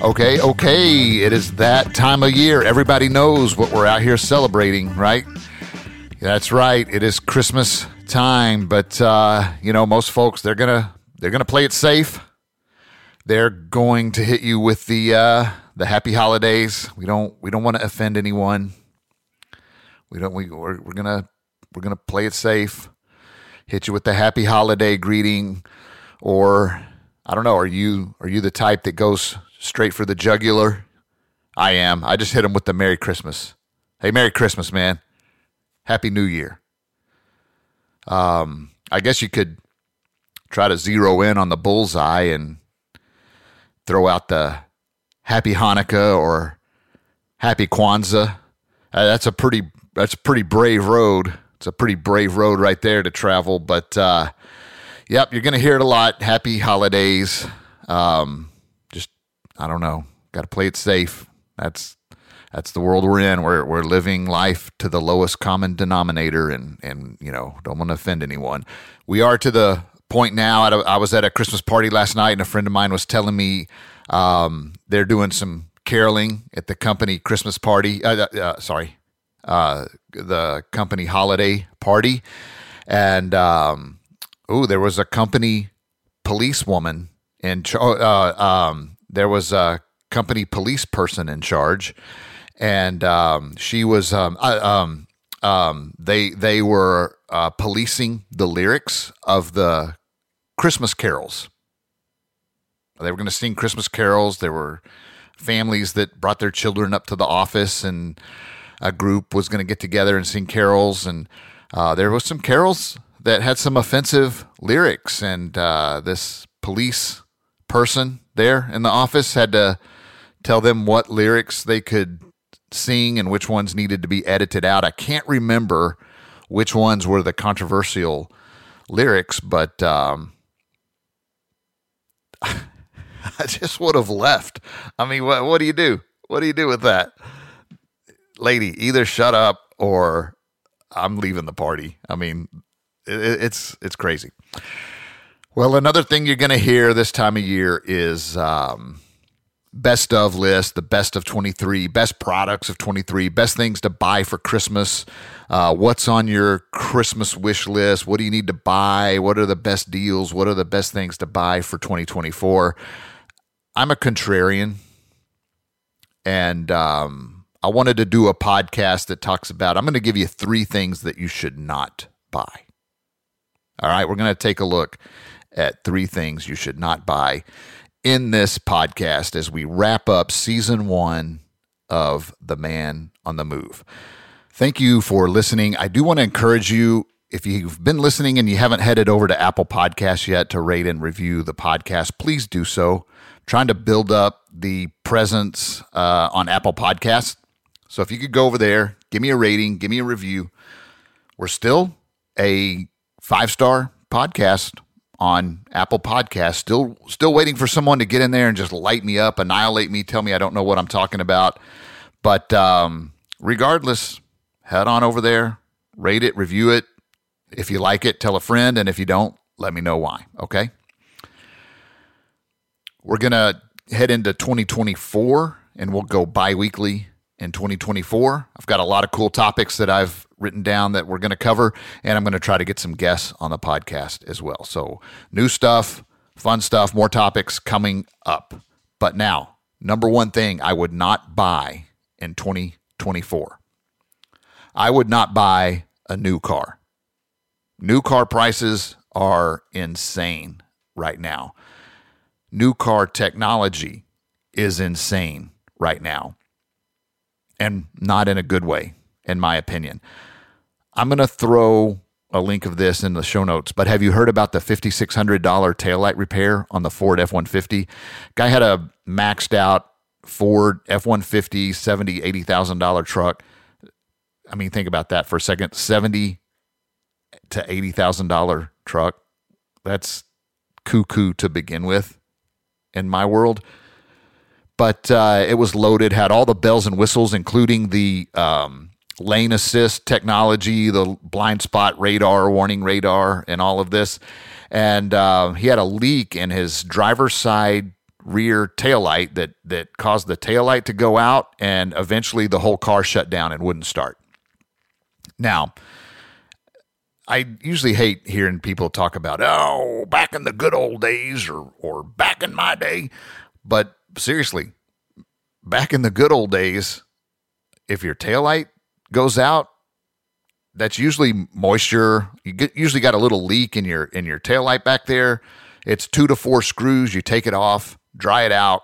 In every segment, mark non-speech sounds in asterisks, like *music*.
Okay, okay, it is that time of year. Everybody knows what we're out here celebrating, right? That's right. It is Christmas time, but uh, you know, most folks they're gonna they're gonna play it safe. They're going to hit you with the uh, the happy holidays. We don't we don't want to offend anyone. We don't we we're, we're gonna we're gonna play it safe. Hit you with the happy holiday greeting, or I don't know. Are you are you the type that goes straight for the jugular? I am. I just hit him with the Merry Christmas. Hey, Merry Christmas, man. Happy New Year. Um, I guess you could try to zero in on the bullseye and throw out the Happy Hanukkah or Happy Kwanzaa. Uh, that's a pretty that's a pretty brave road. It's a pretty brave road right there to travel. But uh, yep, you're gonna hear it a lot. Happy holidays. Um, just I don't know. Got to play it safe. That's that's the world we're in. We're we're living life to the lowest common denominator, and and you know don't want to offend anyone. We are to the point now. I was at a Christmas party last night, and a friend of mine was telling me um, they're doing some caroling at the company Christmas party. Uh, uh, uh sorry, uh, the company holiday party, and um, oh, there was a company policewoman in charge. Uh, um, there was a company police person in charge and um, she was um, um, um, they they were uh, policing the lyrics of the Christmas carols. They were going to sing Christmas carols. There were families that brought their children up to the office, and a group was going to get together and sing carols. And uh, there was some carols that had some offensive lyrics, and uh, this police person there in the office had to tell them what lyrics they could sing and which ones needed to be edited out. I can't remember which ones were the controversial lyrics, but um, *laughs* I just would have left. I mean, what what do you do? What do you do with that, lady? Either shut up or I'm leaving the party. I mean, it, it's it's crazy. Well, another thing you're going to hear this time of year is um, best of list, the best of 23, best products of 23, best things to buy for Christmas. Uh, what's on your Christmas wish list? What do you need to buy? What are the best deals? What are the best things to buy for 2024? I'm a contrarian, and um, I wanted to do a podcast that talks about. I'm going to give you three things that you should not buy. All right, we're going to take a look at three things you should not buy in this podcast as we wrap up season one of The Man on the Move. Thank you for listening. I do want to encourage you if you've been listening and you haven't headed over to Apple Podcasts yet to rate and review the podcast, please do so. I'm trying to build up the presence uh, on Apple Podcasts. So if you could go over there, give me a rating, give me a review. We're still a five star podcast on Apple Podcast. Still, still waiting for someone to get in there and just light me up, annihilate me, tell me I don't know what I'm talking about. But um, regardless, head on over there, rate it, review it. If you like it, tell a friend, and if you don't, let me know why. Okay. We're gonna head into 2024, and we'll go bi-weekly in 2024. I've got a lot of cool topics that I've written down that we're going to cover, and I'm going to try to get some guests on the podcast as well. So, new stuff, fun stuff, more topics coming up. But now, number one thing I would not buy in 2024 I would not buy a new car. New car prices are insane right now. New car technology is insane right now and not in a good way, in my opinion. I'm going to throw a link of this in the show notes, but have you heard about the $5,600 taillight repair on the Ford F 150? Guy had a maxed out Ford F 150, $70,000, $80,000 truck. I mean, think about that for a second 70 to $80,000 truck. That's cuckoo to begin with in my world. but uh, it was loaded, had all the bells and whistles, including the um, lane assist technology, the blind spot radar, warning radar, and all of this. And uh, he had a leak in his driver's side rear taillight that that caused the taillight to go out and eventually the whole car shut down and wouldn't start. Now, I usually hate hearing people talk about, oh, back in the good old days or or back in my day. But seriously, back in the good old days, if your taillight goes out, that's usually moisture. You get, usually got a little leak in your in your taillight back there. It's two to four screws. You take it off, dry it out,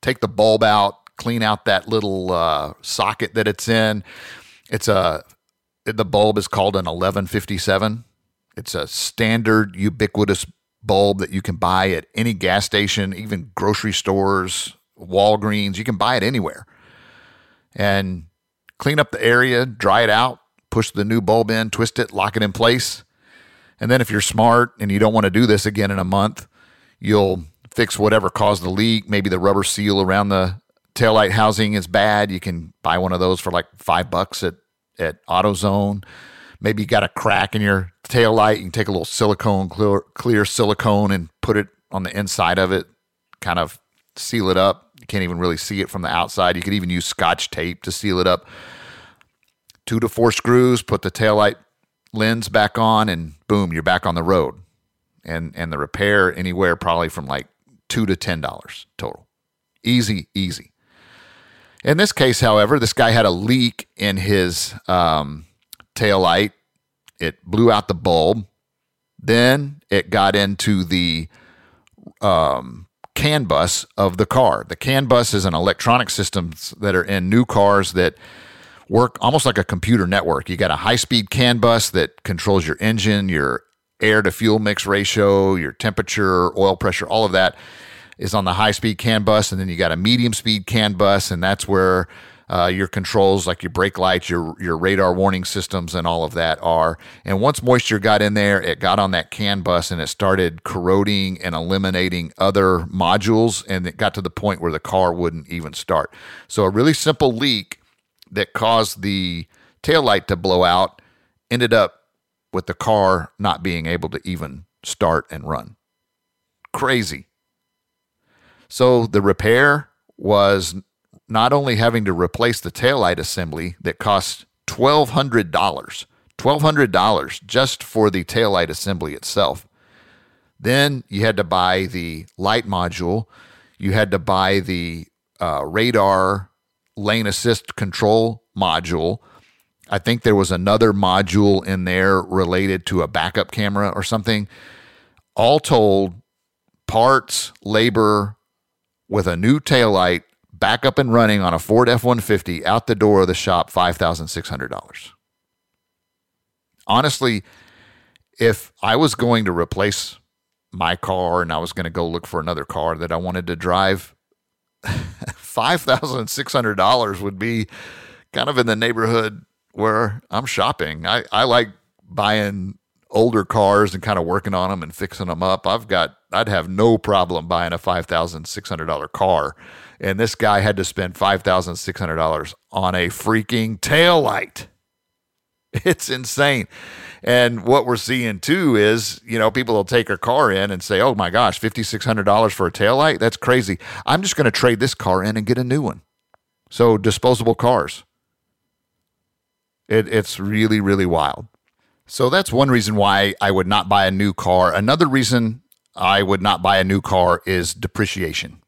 take the bulb out, clean out that little uh, socket that it's in. It's a the bulb is called an 1157. It's a standard ubiquitous bulb that you can buy at any gas station, even grocery stores, Walgreens. You can buy it anywhere. And clean up the area, dry it out, push the new bulb in, twist it, lock it in place. And then if you're smart and you don't want to do this again in a month, you'll fix whatever caused the leak. Maybe the rubber seal around the taillight housing is bad. You can buy one of those for like five bucks at, at AutoZone. Maybe you got a crack in your taillight. You can take a little silicone, clear, clear silicone, and put it on the inside of it, kind of seal it up. You can't even really see it from the outside. You could even use scotch tape to seal it up. Two to four screws, put the taillight lens back on, and boom, you're back on the road. And and the repair anywhere probably from like two to ten dollars total. Easy, easy. In this case, however, this guy had a leak in his um, tail light. It blew out the bulb. Then it got into the um, CAN bus of the car. The CAN bus is an electronic system that are in new cars that work almost like a computer network. You got a high speed CAN bus that controls your engine, your air to fuel mix ratio, your temperature, oil pressure, all of that is on the high speed CAN bus. And then you got a medium speed CAN bus, and that's where uh, your controls like your brake lights, your your radar warning systems, and all of that are. And once moisture got in there, it got on that CAN bus and it started corroding and eliminating other modules, and it got to the point where the car wouldn't even start. So a really simple leak that caused the tail light to blow out ended up with the car not being able to even start and run. Crazy. So the repair was not only having to replace the taillight assembly that cost $1,200, $1,200 just for the taillight assembly itself. Then you had to buy the light module. You had to buy the uh, radar lane assist control module. I think there was another module in there related to a backup camera or something. All told, parts, labor with a new taillight back up and running on a Ford F 150 out the door of the shop, $5,600. Honestly, if I was going to replace my car and I was going to go look for another car that I wanted to drive, *laughs* $5,600 would be kind of in the neighborhood where I'm shopping. I, I like buying older cars and kind of working on them and fixing them up. I've got, I'd have no problem buying a $5,600 car and this guy had to spend $5,600 on a freaking tail light. *laughs* It's insane. And what we're seeing too is, you know, people will take their car in and say, oh my gosh, $5,600 for a tail light? That's crazy. I'm just going to trade this car in and get a new one. So, disposable cars. It, it's really, really wild. So, that's one reason why I would not buy a new car. Another reason I would not buy a new car is depreciation.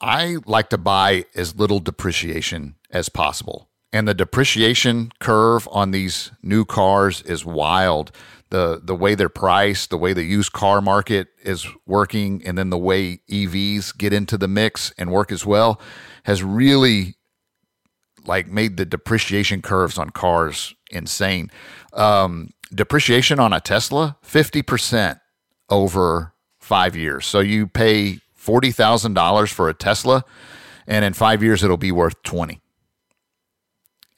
I like to buy as little depreciation as possible. And the depreciation curve on these new cars is wild. The the way they're priced, the way the used car market is working, and then the way EVs get into the mix and work as well has really like made the depreciation curves on cars insane. Um, depreciation on a Tesla, 50% over five years. So you pay $40,000 for a Tesla, and in five years, it'll be worth 20.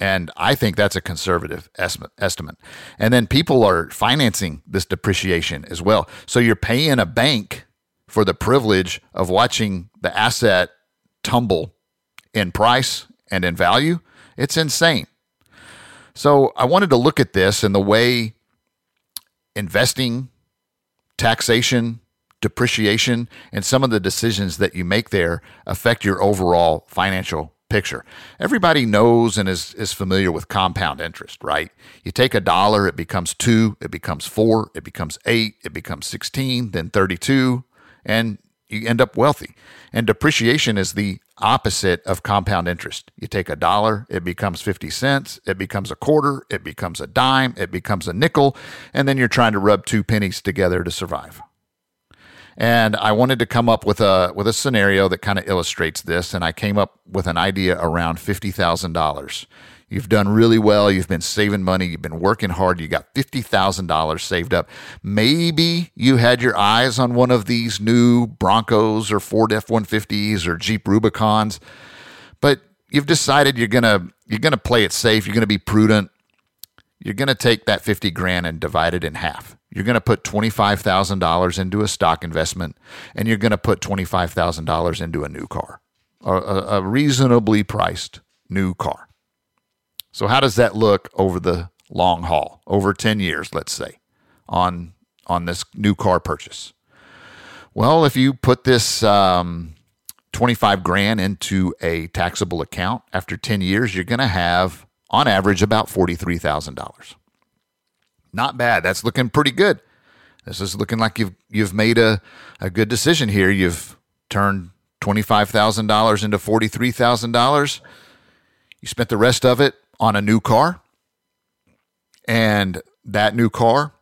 And I think that's a conservative estimate. And then people are financing this depreciation as well. So you're paying a bank for the privilege of watching the asset tumble in price and in value, it's insane. So I wanted to look at this and the way investing, taxation, depreciation, and some of the decisions that you make there affect your overall financial picture. Everybody knows and is, is familiar with compound interest, right? You take a dollar, it becomes two, it becomes four, it becomes eight, it becomes 16, then 32, and you end up wealthy. And depreciation is the opposite of compound interest. You take a dollar, it becomes 50 cents, it becomes a quarter, it becomes a dime, it becomes a nickel, and then you're trying to rub two pennies together to survive. And I wanted to come up with a with a scenario that kind of illustrates this and I came up with an idea around $50,000. You've done really well. You've been saving money. You've been working hard. You got $50,000 saved up. Maybe you had your eyes on one of these new Broncos or Ford F 150s or Jeep Rubicons, but you've decided you're going to you're going to play it safe. You're going to be prudent. You're going to take that 50 grand and divide it in half. You're going to put $25,000 into a stock investment and you're going to put $25,000 into a new car, a, a reasonably priced new car. So how does that look over the long haul, over 10 years, let's say, on on this new car purchase? Well, if you put this um, 25 grand into a taxable account after 10 years, you're going to have on average about $43,000. Not bad. That's looking pretty good. This is looking like you've you've made a, a good decision here. You've turned $25,000 into $43,000. You spent the rest of it on a new car, and that new car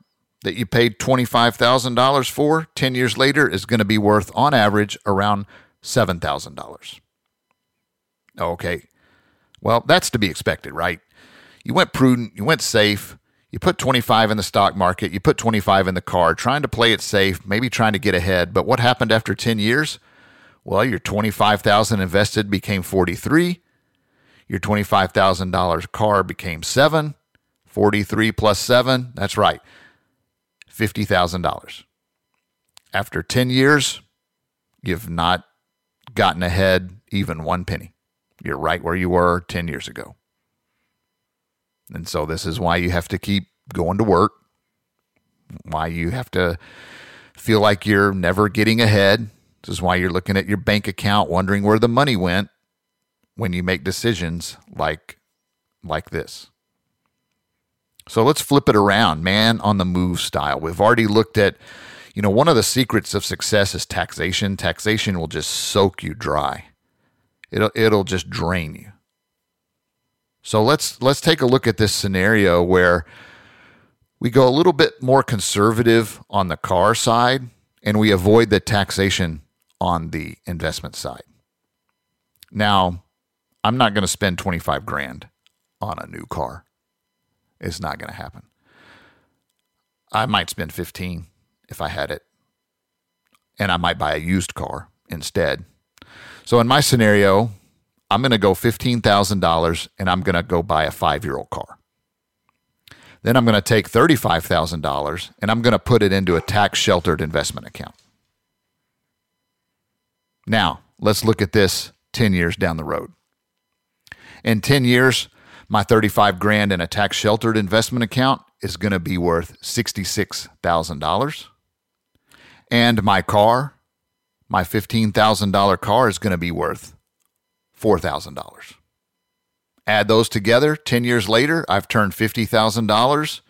that you paid $25,000 for 10 years later is going to be worth, on average, around $7,000. Okay. Well, that's to be expected, right? You went prudent, you went safe, you put 25 in the stock market, you put 25 in the car, trying to play it safe, maybe trying to get ahead. But what happened after 10 years? Well, your 25,000 invested became 43 your $25,000 car became seven, 43 plus seven, that's right, $50,000. After 10 years, you've not gotten ahead even one penny. You're right where you were 10 years ago. And so this is why you have to keep going to work, why you have to feel like you're never getting ahead. This is why you're looking at your bank account wondering where the money went when you make decisions like like this. So let's flip it around, man on the move style. We've already looked at you know, one of the secrets of success is taxation. Taxation will just soak you dry. It'll it'll just drain you. So let's let's take a look at this scenario where we go a little bit more conservative on the car side and we avoid the taxation on the investment side. Now, I'm not going to spend 25 grand on a new car. It's not going to happen. I might spend 15 if I had it. And I might buy a used car instead. So in my scenario, I'm going to go $15,000 and I'm going to go buy a 5-year-old car. Then I'm going to take $35,000 and I'm going to put it into a tax sheltered investment account. Now, let's look at this 10 years down the road. In 10 years, my 35 grand in a tax sheltered investment account is going to be worth $66,000. And my car, my $15,000 car is going to be worth $4,000. Add those together, 10 years later, I've turned $50,000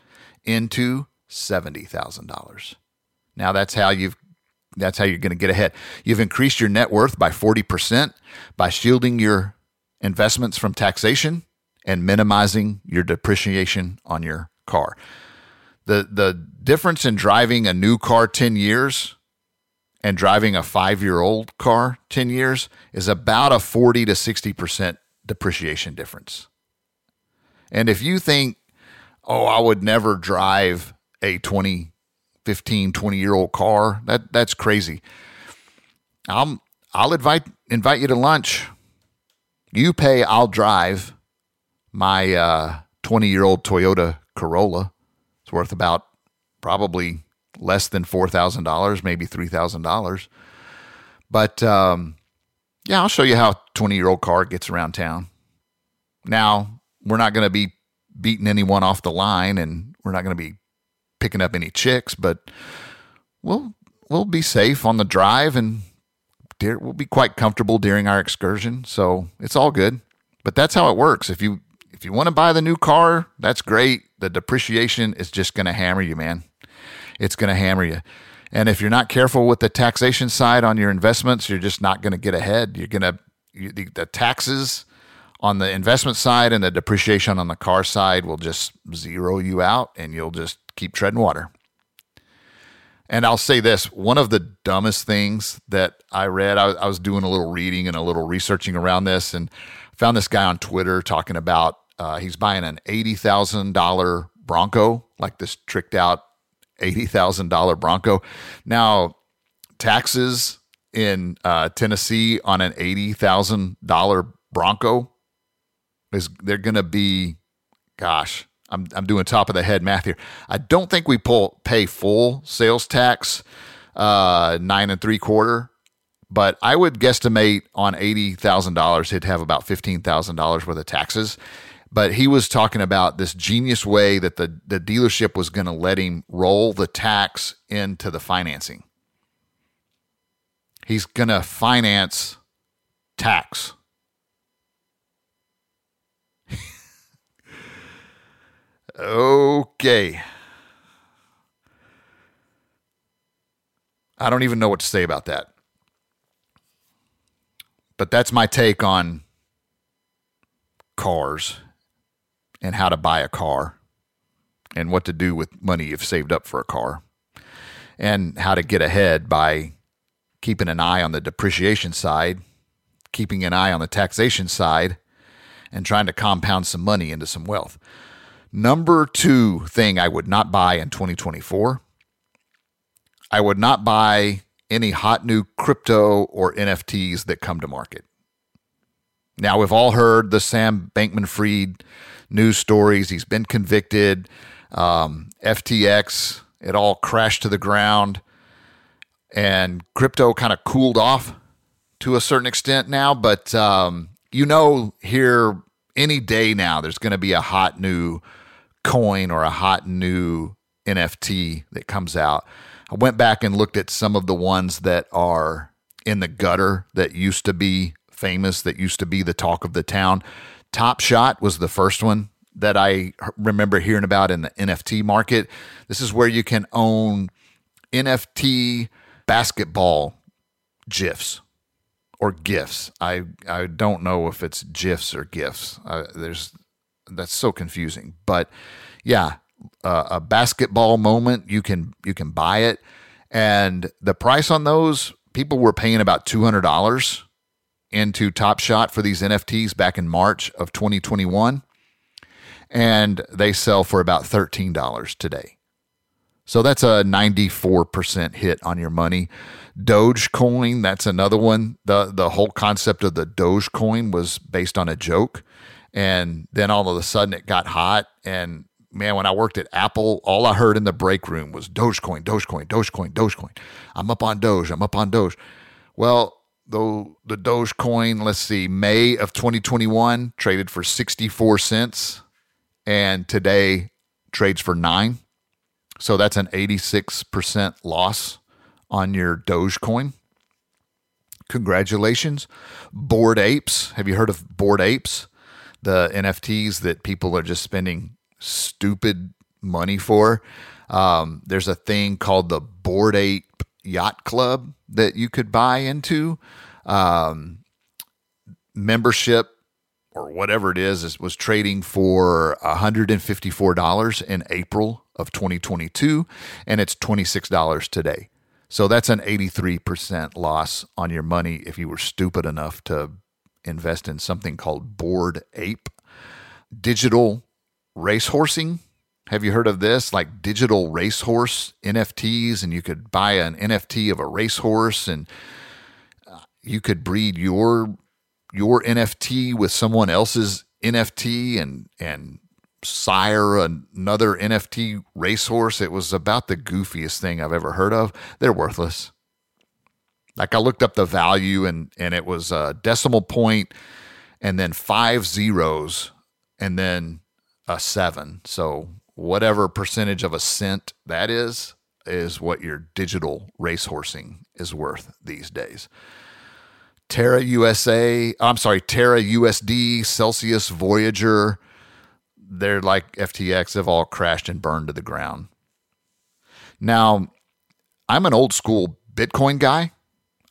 into $70,000. Now that's how you've that's how you're going to get ahead. You've increased your net worth by 40% by shielding your investments from taxation and minimizing your depreciation on your car. The the difference in driving a new car 10 years and driving a 5-year-old car 10 years is about a 40 to 60% depreciation difference. And if you think, "Oh, I would never drive a 20 15, 20 year old car. That that's crazy. I'll I'll invite invite you to lunch you pay, I'll drive my 20 uh, year old Toyota Corolla. It's worth about probably less than $4,000, maybe $3,000. But um, yeah, I'll show you how a 20 year old car gets around town. Now, we're not going to be beating anyone off the line and we're not going to be picking up any chicks, but we'll we'll be safe on the drive and we'll be quite comfortable during our excursion. So it's all good. But that's how it works. If you if you want to buy the new car, that's great. The depreciation is just going to hammer you, man. It's going to hammer you. And if you're not careful with the taxation side on your investments, you're just not going to get ahead. You're going to the, the taxes on the investment side and the depreciation on the car side will just zero you out and you'll just keep treading water. And I'll say this one of the dumbest things that I read, I, I was doing a little reading and a little researching around this and found this guy on Twitter talking about uh, he's buying an $80,000 Bronco, like this tricked out $80,000 Bronco. Now, taxes in uh, Tennessee on an $80,000 Bronco is they're going to be, gosh, I'm, I'm doing top of the head math here. I don't think we pull pay full sales tax, uh, nine and three quarter, but I would guesstimate on eighty thousand dollars, he'd have about fifteen thousand dollars worth of taxes. But he was talking about this genius way that the the dealership was going to let him roll the tax into the financing. He's going to finance tax Okay. I don't even know what to say about that. But that's my take on cars and how to buy a car and what to do with money you've saved up for a car and how to get ahead by keeping an eye on the depreciation side, keeping an eye on the taxation side, and trying to compound some money into some wealth. Number two thing I would not buy in 2024 I would not buy any hot new crypto or NFTs that come to market. Now, we've all heard the Sam Bankman Fried news stories. He's been convicted. Um, FTX, it all crashed to the ground. And crypto kind of cooled off to a certain extent now. But um, you know, here any day now, there's going to be a hot new coin or a hot new NFT that comes out. I went back and looked at some of the ones that are in the gutter that used to be famous, that used to be the talk of the town. Top Shot was the first one that I remember hearing about in the NFT market. This is where you can own NFT basketball GIFs or GIFs. I I don't know if it's GIFs or GIFs. Uh, there's that's so confusing. But yeah, uh, a basketball moment you can you can buy it, and the price on those people were paying about two hundred dollars into Top Shot for these NFTs back in March of 2021, and they sell for about thirteen dollars today. So that's a 94% hit on your money. Dogecoin, that's another one. The the whole concept of the Dogecoin was based on a joke. And then all of a sudden it got hot. And man, when I worked at Apple, all I heard in the break room was Dogecoin, Dogecoin, Dogecoin, Dogecoin. I'm up on Doge. I'm up on Doge. Well, though the Dogecoin, let's see, May of 2021 traded for 64 cents and today trades for nine. So that's an 86% loss on your Dogecoin. Congratulations. Bored Apes. Have you heard of Bored Apes? The NFTs that people are just spending stupid money for. Um, there's a thing called the Bored Ape Yacht Club that you could buy into. Um, membership or whatever it is, is was trading for $154 in April of 2022, and it's $26 today. So that's an 83% loss on your money if you were stupid enough to invest in something called Bored Ape. Digital racehorsing. Have you heard of this? Like digital racehorse NFTs, and you could buy an NFT of a racehorse, and uh, you could breed your your NFT with someone else's NFT, and and sire another NFT racehorse. It was about the goofiest thing I've ever heard of. They're worthless. Like I looked up the value and and it was a decimal point and then five zeros and then a seven. So whatever percentage of a cent that is is what your digital racehorsing is worth these days. Terra USA, I'm sorry, Terra USD, Celsius, Voyager, they're like FTX, they've all crashed and burned to the ground. Now, I'm an old school Bitcoin guy.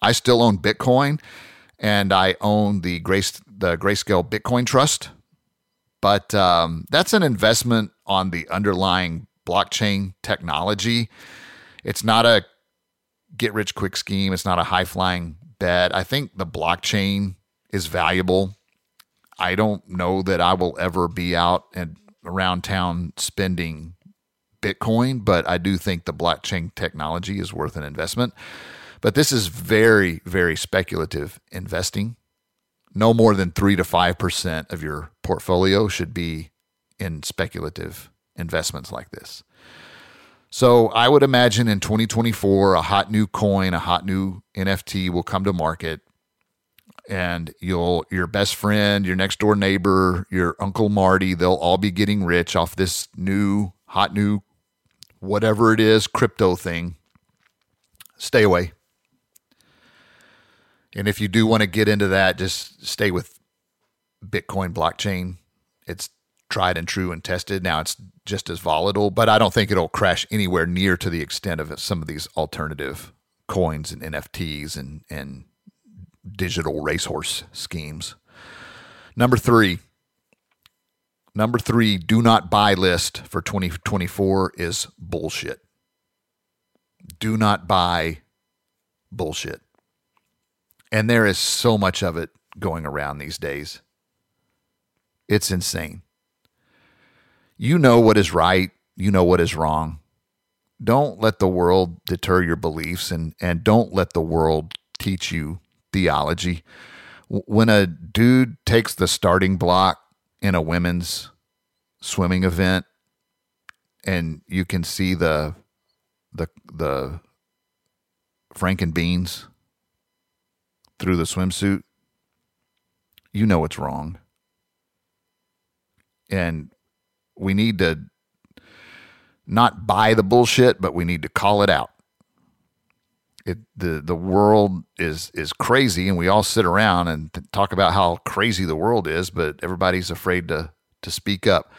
I still own Bitcoin and I own the Grace the Grayscale Bitcoin Trust. But um, that's an investment on the underlying blockchain technology. It's not a get rich quick scheme. It's not a high flying bet. I think the blockchain is valuable. I don't know that I will ever be out and around town spending Bitcoin, but I do think the blockchain technology is worth an investment. But this is very, very speculative investing. No more than three to 5% of your portfolio should be in speculative investments like this. So I would imagine in 2024, a hot new coin, a hot new NFT will come to market and you'll your best friend, your next door neighbor, your uncle Marty, they'll all be getting rich off this new hot new whatever it is crypto thing. Stay away. And if you do want to get into that, just stay with Bitcoin blockchain. It's tried and true and tested. Now it's just as volatile, but I don't think it'll crash anywhere near to the extent of some of these alternative coins and NFTs and, and digital racehorse schemes. Number three, number three, do not buy list for 2024 is bullshit. Do not buy bullshit. And there is so much of it going around these days. It's insane. You know what is right, you know what is wrong. Don't let the world deter your beliefs and, and don't let the world teach you theology. When a dude takes the starting block in a women's swimming event and you can see the the the franken beans through the swimsuit, you know it's wrong. And we need to not buy the bullshit, but we need to call it out. It, the the world is is crazy, and we all sit around and talk about how crazy the world is, but everybody's afraid to to speak up.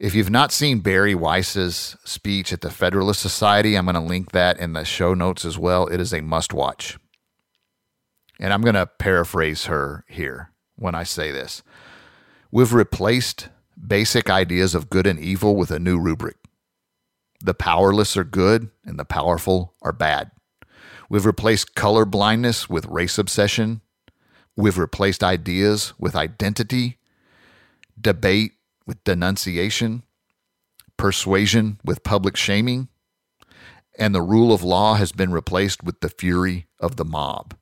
If you've not seen Bari Weiss's speech at the Federalist Society, I'm going to link that in the show notes as well. It is a must watch. And I'm going to paraphrase her here when I say this. We've replaced basic ideas of good and evil with a new rubric. The powerless are good and the powerful are bad. We've replaced color blindness with race obsession. We've replaced ideas with identity, debate with denunciation, persuasion with public shaming, and the rule of law has been replaced with the fury of the mob.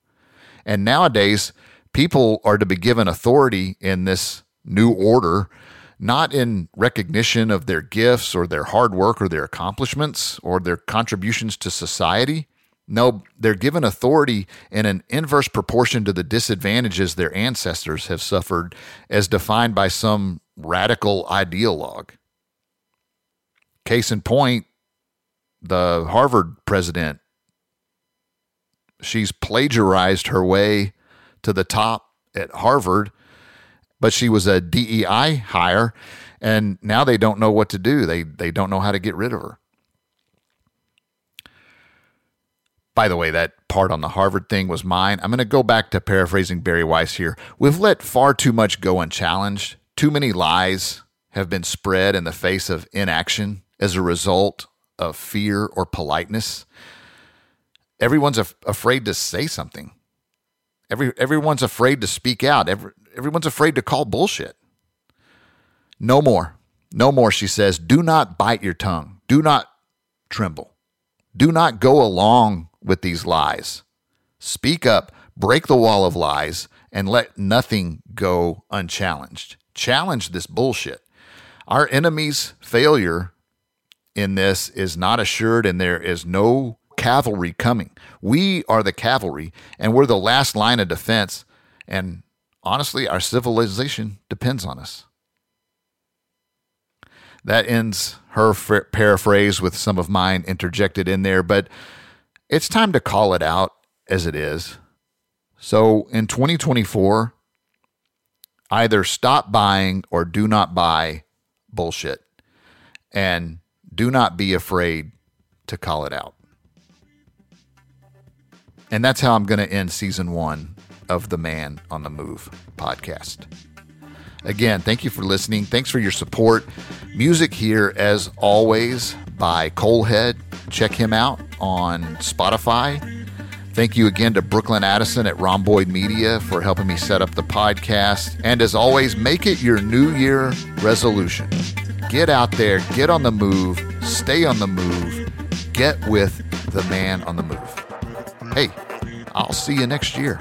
And nowadays, people are to be given authority in this new order not in recognition of their gifts or their hard work or their accomplishments or their contributions to society. No, they're given authority in an inverse proportion to the disadvantages their ancestors have suffered, as defined by some radical ideologue. Case in point, the Harvard president. She's plagiarized her way to the top at Harvard but she was a DEI hire, and now they don't know what to do. They they don't know how to get rid of her. By the way, that part on the Harvard thing was mine. I'm going to go back to paraphrasing Bari Weiss here. We've let far too much go unchallenged. Too many lies have been spread in the face of inaction as a result of fear or politeness. Everyone's af- afraid to say something. Every everyone's afraid to speak out. Every, everyone's afraid to call bullshit. No more. No more, she says. Do not bite your tongue. Do not tremble. Do not go along with these lies. Speak up, break the wall of lies, and let nothing go unchallenged. Challenge this bullshit. Our enemy's failure in this is not assured, and there is no cavalry coming. We are the cavalry, and we're the last line of defense. And honestly, our civilization depends on us. That ends her paraphrase with some of mine interjected in there, but it's time to call it out as it is. So in 2024, either stop buying or do not buy bullshit. And do not be afraid to call it out. And that's how I'm going to end season one of the Man on the Move podcast. Again, thank you for listening. Thanks for your support. Music here, as always, by Coalhead. Check him out on Spotify. Thank you again to Brooklyn Addison at Rhomboid Media for helping me set up the podcast. And as always, make it your New Year resolution. Get out there, get on the move, stay on the move, get with the man on the move. Hey, I'll see you next year.